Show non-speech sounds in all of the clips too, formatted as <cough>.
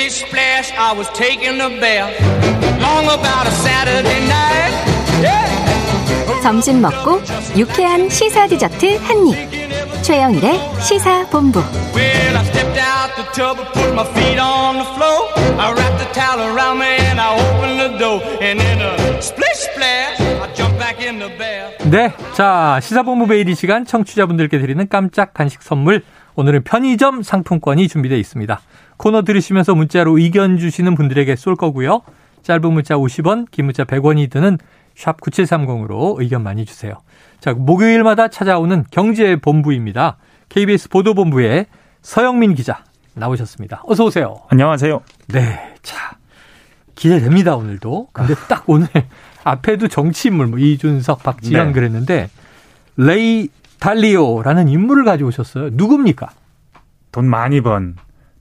Splish splash, I was taking a bath. Long about a Saturday night. Yeah. 점심 먹고 유쾌한 시사 디저트 한 입. 최영일의 시사 본부. Well, I stepped out the tub and put my feet on the floor. I wrapped the towel around me and I opened the door. And then a splish splash, I jumped back in the bath. 네. 자, 시사본부 베이리 시간 청취자분들께 드리는 깜짝 간식 선물. 오늘은 편의점 상품권이 준비되어 있습니다. 코너 들으시면서 문자로 의견 주시는 분들에게 쏠 거고요. 짧은 문자 50원, 긴 문자 100원이 드는 샵 9730으로 의견 많이 주세요. 자, 목요일마다 찾아오는 경제 본부입니다. KBS 보도본부의 서영민 기자 나오셨습니다. 어서 오세요. 안녕하세요. 네. 자, 기대됩니다, 오늘도. 근데 딱 오늘 <laughs> 앞에도 정치인물, 뭐 이준석, 박지현 네. 그랬는데, 레이 달리오라는 인물을 가져오셨어요. 누굽니까? 돈 많이 번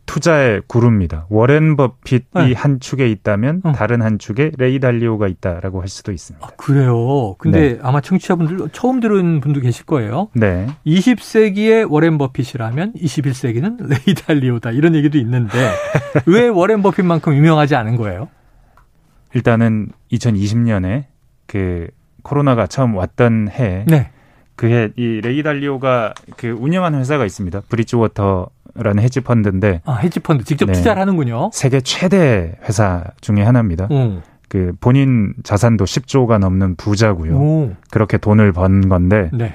투자의 구루입니다. 워렌 버핏이 네. 한 축에 있다면 어. 다른 한 축에 레이 달리오가 있다라고 할 수도 있습니다. 아, 그래요. 근데 네. 아마 청취자분들 처음 들은 분도 계실 거예요. 네. 20세기의 워렌 버핏이라면 21세기는 <laughs> 레이 달리오다. 이런 얘기도 있는데, <laughs> 왜 워렌 버핏만큼 유명하지 않은 거예요? 일단은 2020년에 그 코로나가 처음 왔던 해 네. 그해 이 레이 달리오가 그 운영하는 회사가 있습니다. 브리지워터 라는 헤지 펀드인데 아, 헤지 펀드 직접 네. 투자를 하는군요. 세계 최대 회사 중에 하나입니다. 오. 그 본인 자산도 10조가 넘는 부자고요. 오. 그렇게 돈을 번 건데 네.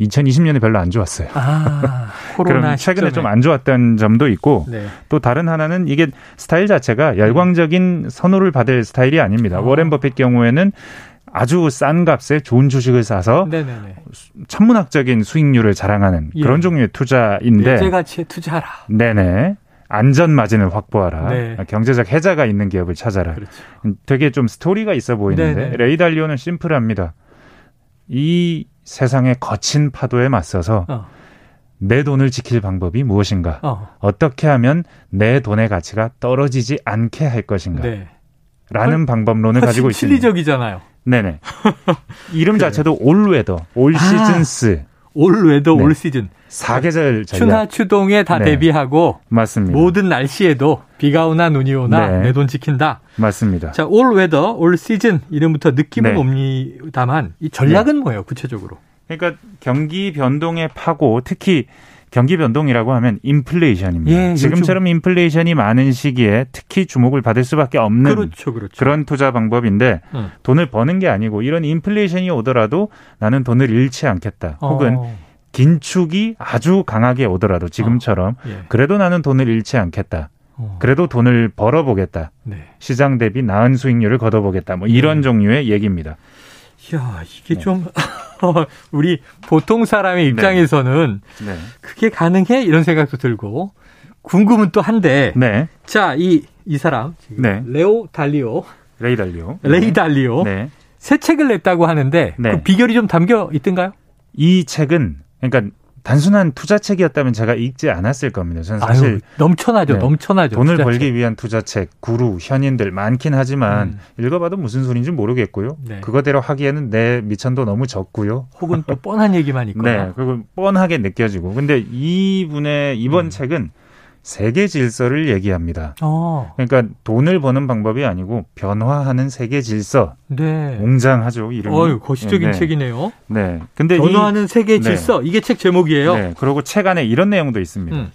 2020년에 별로 안 좋았어요. 아, 코로나 그럼 최근에. 좀 안 좋았던 점도 있고 네. 또 다른 하나는 이게 스타일 자체가 열광적인 선호를 받을 스타일이 아닙니다. 어. 워렌 버핏 경우에는 아주 싼 값에 좋은 주식을 사서 네네네. 천문학적인 수익률을 자랑하는 예. 그런 종류의 투자인데 일제가치에 투자하라. 네네 안전 마진을 확보하라 네. 경제적 해자가 있는 기업을 찾아라 그렇죠. 되게 좀 스토리가 있어 보이는데 네네. 레이달리오는 심플합니다. 이 세상의 거친 파도에 맞서서 어, 내 돈을 지킬 방법이 무엇인가 어, 어떻게 하면 내 돈의 가치가 떨어지지 않게 할 것인가 네. 라는 방법론을 가지고 있습니다. 실리적이잖아요. 네네. <laughs> 이름 자체도 All Weather, All 아. Seasons, All Weather, 네. All Season. 사계절 전략. 춘하 추동에 다 네. 대비하고 맞습니다. 모든 날씨에도 비가 오나 눈이 오나 네. 내돈 지킨다. 맞습니다. 자, All Weather, All Season 이름부터 느낌은 네. 옵니다만 이 전략은 뭐예요, 구체적으로? 그러니까 경기 변동의 파고 특히 경기 변동이라고 하면 인플레이션입니다. 예, 지금처럼 인플레이션이 많은 시기에 특히 주목을 받을 수밖에 없는 그렇죠, 그렇죠. 그런 투자 방법인데 응. 돈을 버는 게 아니고 이런 인플레이션이 오더라도 나는 돈을 잃지 않겠다. 혹은 어, 긴축이 아주 강하게 오더라도 지금처럼 예. 그래도 나는 돈을 잃지 않겠다. 어, 그래도 돈을 벌어보겠다. 네. 시장 대비 나은 수익률을 거둬보겠다. 뭐 이런 음. 종류의 얘기입니다. 이야, 네. 이게 좀 <laughs> 우리 보통 사람의 입장에서는 네. 그게 가능해? 이런 생각도 들고 궁금은 또 한데 네. 자, 이, 이 사람 네. 레오 달리오, 레이 달리오. 레이 달리오 네. 새 책을 냈다고 하는데 네. 그 비결이 좀 담겨 있던가요? 이 책은 그러니까 단순한 투자책이었다면 제가 읽지 않았을 겁니다. 저는 사실 아유, 넘쳐나죠, 네. 넘쳐나죠. 돈을 투자책. 벌기 위한 투자책, 구루, 현인들 많긴 하지만 음. 읽어봐도 무슨 소리인지 모르겠고요. 네. 그거대로 하기에는 내 밑천도 너무 적고요. 혹은 또 뻔한 얘기만 있거나. <laughs> 네, 그리고 뻔하게 느껴지고. 근데 이분의 이번 음. 책은 세계 질서를 얘기합니다. 어, 그러니까 돈을 버는 방법이 아니고 변화하는 세계 질서. 네. 웅장하죠, 이름이. 어유 거시적인 네, 책이네요. 네. 근데 변화하는 세계 네. 질서 이게 책 제목이에요. 네. 그리고 책 안에 이런 내용도 있습니다. 음.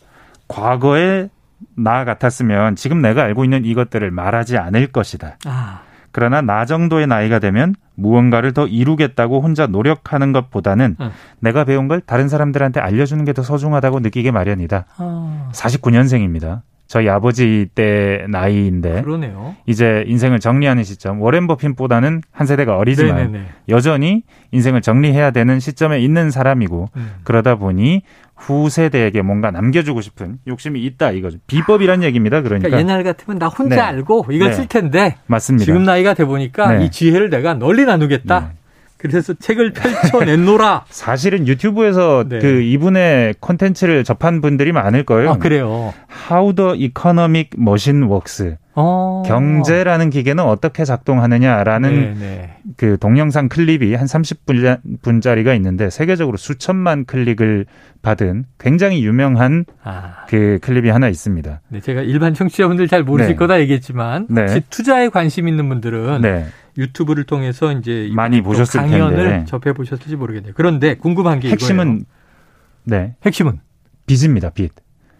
과거에 나 같았으면 지금 내가 알고 있는 이것들을 말하지 않을 것이다. 아, 그러나 나 정도의 나이가 되면 무언가를 더 이루겠다고 혼자 노력하는 것보다는 음. 내가 배운 걸 다른 사람들한테 알려주는 게 더 소중하다고 느끼게 마련이다. 아 49년생입니다. 저희 아버지 때 나이인데 그러네요. 이제 인생을 정리하는 시점 워렌 버핏보다는 한 세대가 어리지만 네네네. 여전히 인생을 정리해야 되는 시점에 있는 사람이고 음. 그러다 보니 후세대에게 뭔가 남겨주고 싶은 욕심이 있다 이거죠. 비법이란 얘기입니다. 그러니까, 그러니까 옛날 같으면 나 혼자 네. 알고 이걸 네. 쓸 텐데 맞습니다. 지금 나이가 돼 보니까 네. 이 지혜를 내가 널리 나누겠다. 네. 그래서 책을 펼쳐냈노라. <laughs> 사실은 유튜브에서 네. 그 이분의 콘텐츠를 접한 분들이 많을 거예요. 아 그래요. How the Economic Machine Works. 어. 경제라는 기계는 어떻게 작동하느냐라는 네, 네. 그 동영상 클립이 한 30분짜리가 있는데 세계적으로 수천만 클릭을 받은 굉장히 유명한 아. 그 클립이 하나 있습니다. 네, 제가 일반 청취자분들 잘 모르실 네. 거다 얘기했지만 네. 투자에 관심 있는 분들은 네. 유튜브를 통해서 이제 많이 또 보셨을 강연을 텐데. 접해 보셨을지 모르겠네요. 그런데 궁금한 게 이거예요. 핵심은 네. 핵심은 빚입니다. 빚.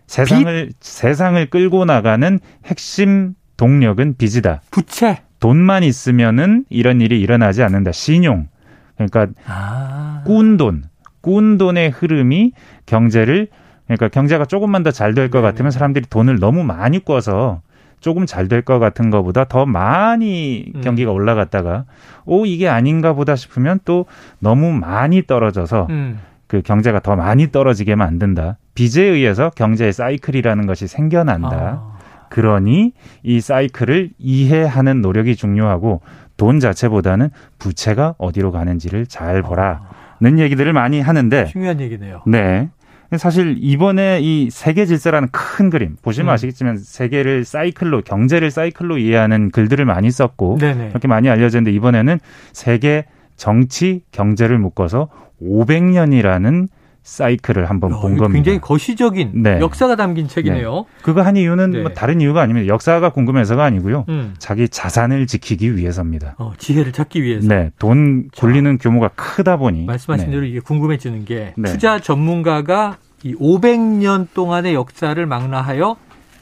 세상을 세상을 끌고 나가는 핵심 동력은 빚이다. 부채. 돈만 있으면은 이런 일이 일어나지 않는다. 신용. 그러니까 아. 꾼 돈, 꾼 돈의 흐름이 경제를 그러니까 경제가 조금만 더 잘 될 것. 같으면 사람들이 돈을 너무 많이 꿔서 조금 잘 될 것 같은 것보다 더 많이 음. 경기가 올라갔다가 오 이게 아닌가 보다 싶으면 또 너무 많이 떨어져서 음. 그 경제가 더 많이 떨어지게 만든다. 빚에 의해서 경제의 사이클이라는 것이 생겨난다. 아. 그러니 이 사이클을 이해하는 노력이 중요하고 돈 자체보다는 부채가 어디로 가는지를 잘 보라는 얘기들을 많이 하는데 중요한 얘기네요. 네. 사실 이번에 이 세계 질서라는 큰 그림 보시면 음. 아시겠지만 세계를 사이클로 경제를 사이클로 이해하는 글들을 많이 썼고 네네. 그렇게 많이 알려졌는데 이번에는 세계 정치 경제를 묶어서 500년이라는 사이클을 한번 어, 본 겁니다. 굉장히 거시적인 네. 역사가 담긴 책이네요. 그거 한 이유는 네. 뭐 다른 이유가 아닙니다. 역사가 궁금해서가 아니고요. 음. 자기 자산을 지키기 위해서입니다. 어, 지혜를 찾기 위해서. 네, 돈 굴리는 규모가 크다 보니 말씀하신 네. 대로 이게 궁금해지는 게 네. 투자 전문가가 이 500년 동안의 역사를 망라하여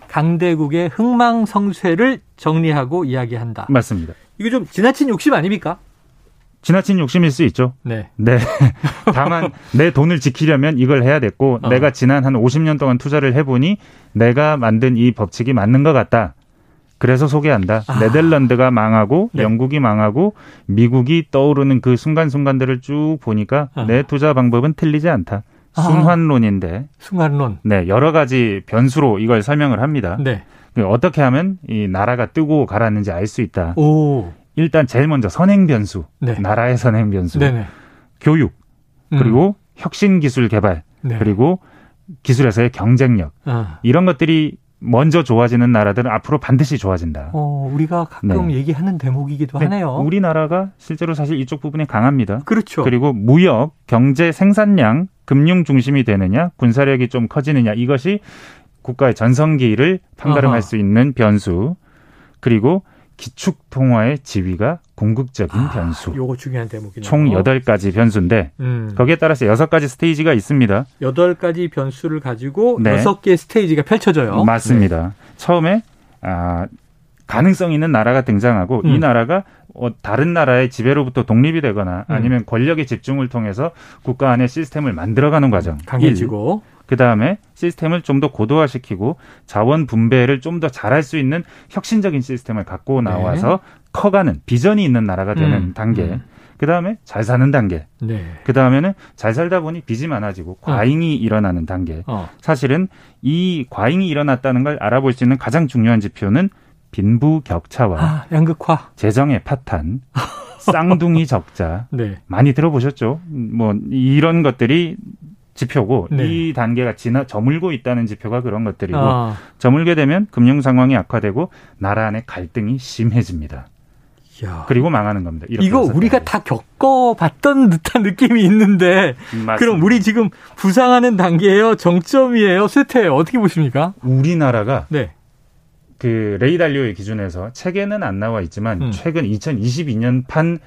강대국의 흥망성쇠를 정리하고 이야기한다. 맞습니다. 이거 좀 지나친 욕심 아닙니까? 지나친 욕심일 수 있죠. 네. 네. <laughs> 다만 내 돈을 지키려면 이걸 해야 됐고 어. 내가 지난 한 50년 동안 투자를 해보니 내가 만든 이 법칙이 맞는 것 같다. 그래서 소개한다. 아. 네덜란드가 망하고 네. 영국이 망하고 미국이 떠오르는 그 순간순간들을 쭉 보니까 아. 내 투자 방법은 틀리지 않다. 아. 순환론인데 순간론. 네, 여러 가지 변수로 이걸 설명을 합니다. 네. 그 어떻게 하면 이 나라가 뜨고 가라앉는지 알 수 있다. 오. 일단 제일 먼저 선행 변수, 네. 나라의 선행 변수, 네네. 교육, 음. 그리고 혁신 기술 개발, 네. 그리고 기술에서의 경쟁력 아. 이런 것들이 먼저 좋아지는 나라들은 앞으로 반드시 좋아진다. 어, 우리가 가끔 네. 얘기하는 대목이기도 네, 하네요. 우리나라가 실제로 사실 이쪽 부분에 강합니다. 그렇죠. 그리고 무역, 경제 생산량, 금융 중심이 되느냐, 군사력이 좀 커지느냐 이것이 국가의 전성기를 판가름할. 수 있는 변수. 그리고 기축 통화의 지위가 궁극적인 아, 변수. 요거 중요한 대목이네요. 총 여덟 가지 변수인데 음. 거기에 따라서 여섯 가지 스테이지가 있습니다. 여덟 가지 변수를 가지고 네. 여섯 개의 스테이지가 펼쳐져요. 맞습니다. 처음에 아, 가능성 있는 나라가 등장하고 이 음. 나라가 어, 다른 나라의 지배로부터 독립이 되거나 음. 아니면 권력의 집중을 통해서 국가 안에 시스템을 만들어가는 과정. 강해지고. 그 다음에 시스템을 좀 더 고도화시키고 자원 분배를 좀 더 잘할 수 있는 혁신적인 시스템을 갖고 나와서 커가는 비전이 있는 나라가 되는 네. 음. 단계. 음. 그 다음에 잘 사는 단계. 네. 그 다음에는 잘 살다 보니 빚이 많아지고 과잉이 일어나는 단계. 어. 사실은 이 과잉이 일어났다는 걸 알아볼 수 있는 가장 중요한 지표는 빈부 격차와 아, 양극화. 재정의 파탄, 쌍둥이 적자 <laughs> 네. 많이 들어보셨죠? 뭐 이런 것들이 지표고 네. 이 단계가 지나 저물고 있다는 지표가 그런 것들이고 아, 저물게 되면 금융 상황이 악화되고 나라 안의 갈등이 심해집니다. 이야. 그리고 망하는 겁니다. 이거 우리가 다 겪어봤던 듯한 느낌이 있는데 맞습니다. 그럼 우리 지금 부상하는 단계예요, 정점이에요, 쇠퇴예요. 어떻게 보십니까? 우리나라가 네. 그 레이달리오의 기준에서 책에는 안 나와 있지만 음. 최근 2022년 판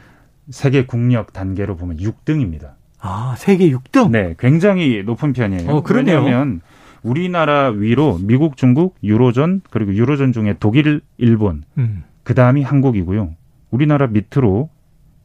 세계 국력 단계로 보면 6등입니다. 아, 세계 6등. 네, 굉장히 높은 편이에요. 어, 그러네요. 왜냐하면 우리나라 위로 미국, 중국, 유로존 그리고 유로존 중에 독일, 일본 음. 그 다음이 한국이고요. 우리나라 밑으로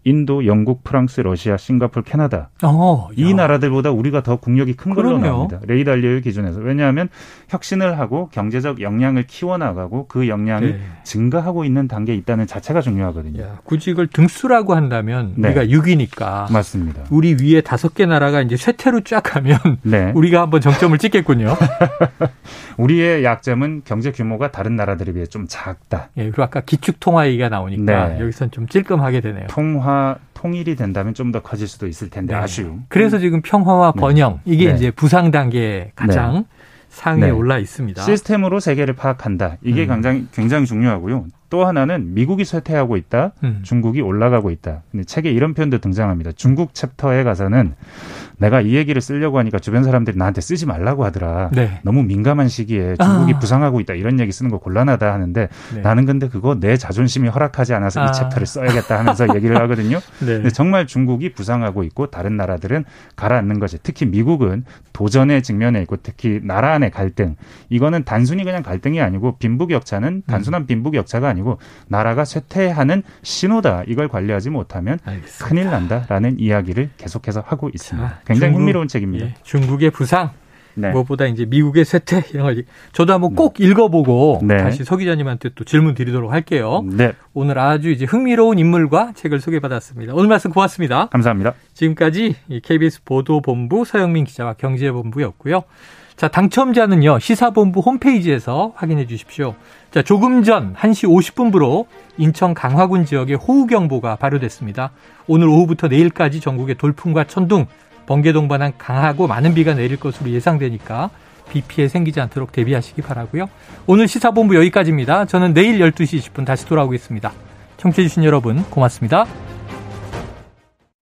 인도, 영국, 프랑스, 러시아, 싱가포르, 캐나다 어, 이 야. 나라들보다 우리가 더 국력이 큰 걸로 그러네요. 나옵니다. 레이달리오의 기준에서 왜냐하면 혁신을 하고 경제적 역량을 키워나가고 그 역량이 네. 증가하고 있는 단계에 있다는 자체가 중요하거든요. 야, 굳이 이걸 등수라고 한다면 네. 우리가 6위니까 맞습니다. 우리 위에 다섯 개 나라가 이제 쇠퇴로 쫙 가면 <laughs> 네, 우리가 한번 정점을 찍겠군요. <laughs> 우리의 약점은 경제 규모가 다른 나라들에 비해 좀 작다. 예, 그리고 아까 기축 통화 얘기가 나오니까 네. 여기선 좀 찔끔하게 되네요. 통화 통일이 된다면 좀 더 커질 수도 있을 텐데 네. 아쉬움. 그래서 지금 평화와 네. 번영 이게 네. 이제 부상 단계 가장 상위에 네. 올라 있습니다. 시스템으로 세계를 파악한다. 이게 음. 굉장히 굉장히 중요하고요. 또 하나는 미국이 쇠퇴하고 있다. 음. 중국이 올라가고 있다. 근데 책에 이런 표현도 등장합니다. 중국 챕터에 가서는 내가 이 얘기를 쓰려고 하니까 주변 사람들이 나한테 쓰지 말라고 하더라. 네. 너무 민감한 시기에 중국이 아. 부상하고 있다. 이런 얘기 쓰는 거 곤란하다 하는데 네. 나는 근데 그거 내 자존심이 허락하지 않아서 아. 이 챕터를 써야겠다 하면서 얘기를 하거든요. <laughs> 네. 근데 정말 중국이 부상하고 있고 다른 나라들은 가라앉는 것이 특히 미국은 도전에 직면해 있고 특히 나라 안의 갈등 이거는 단순히 그냥 갈등이 아니고 빈부격차는 단순한 빈부격차가 아니고 나라가 쇠퇴하는 신호다 이걸 관리하지 못하면 알겠습니다. 큰일 난다라는 이야기를 계속해서 하고 있습니다. 자, 굉장히 중국, 흥미로운 책입니다. 예, 중국의 부상, 네. 무엇보다 이제 미국의 쇠퇴 이런 걸 저도 한번 꼭 읽어보고 네. 다시 서 기자님한테 또 질문 드리도록 할게요. 네, 오늘 아주 이제 흥미로운 인물과 책을 소개받았습니다. 오늘 말씀 고맙습니다. 감사합니다. 지금까지 이 KBS 보도본부 서영민 기자와 경제본부였고요. 자, 당첨자는요, 시사본부 홈페이지에서 확인해 주십시오. 자, 조금 전 1시 50분부로 인천 강화군 지역에 호우경보가 발효됐습니다. 오늘 오후부터 내일까지 전국에 돌풍과 천둥, 번개 동반한 강하고 많은 비가 내릴 것으로 예상되니까 비 피해 생기지 않도록 대비하시기 바라고요. 오늘 시사본부 여기까지입니다. 저는 내일 12시 10분 다시 돌아오겠습니다. 청취해주신 여러분 고맙습니다.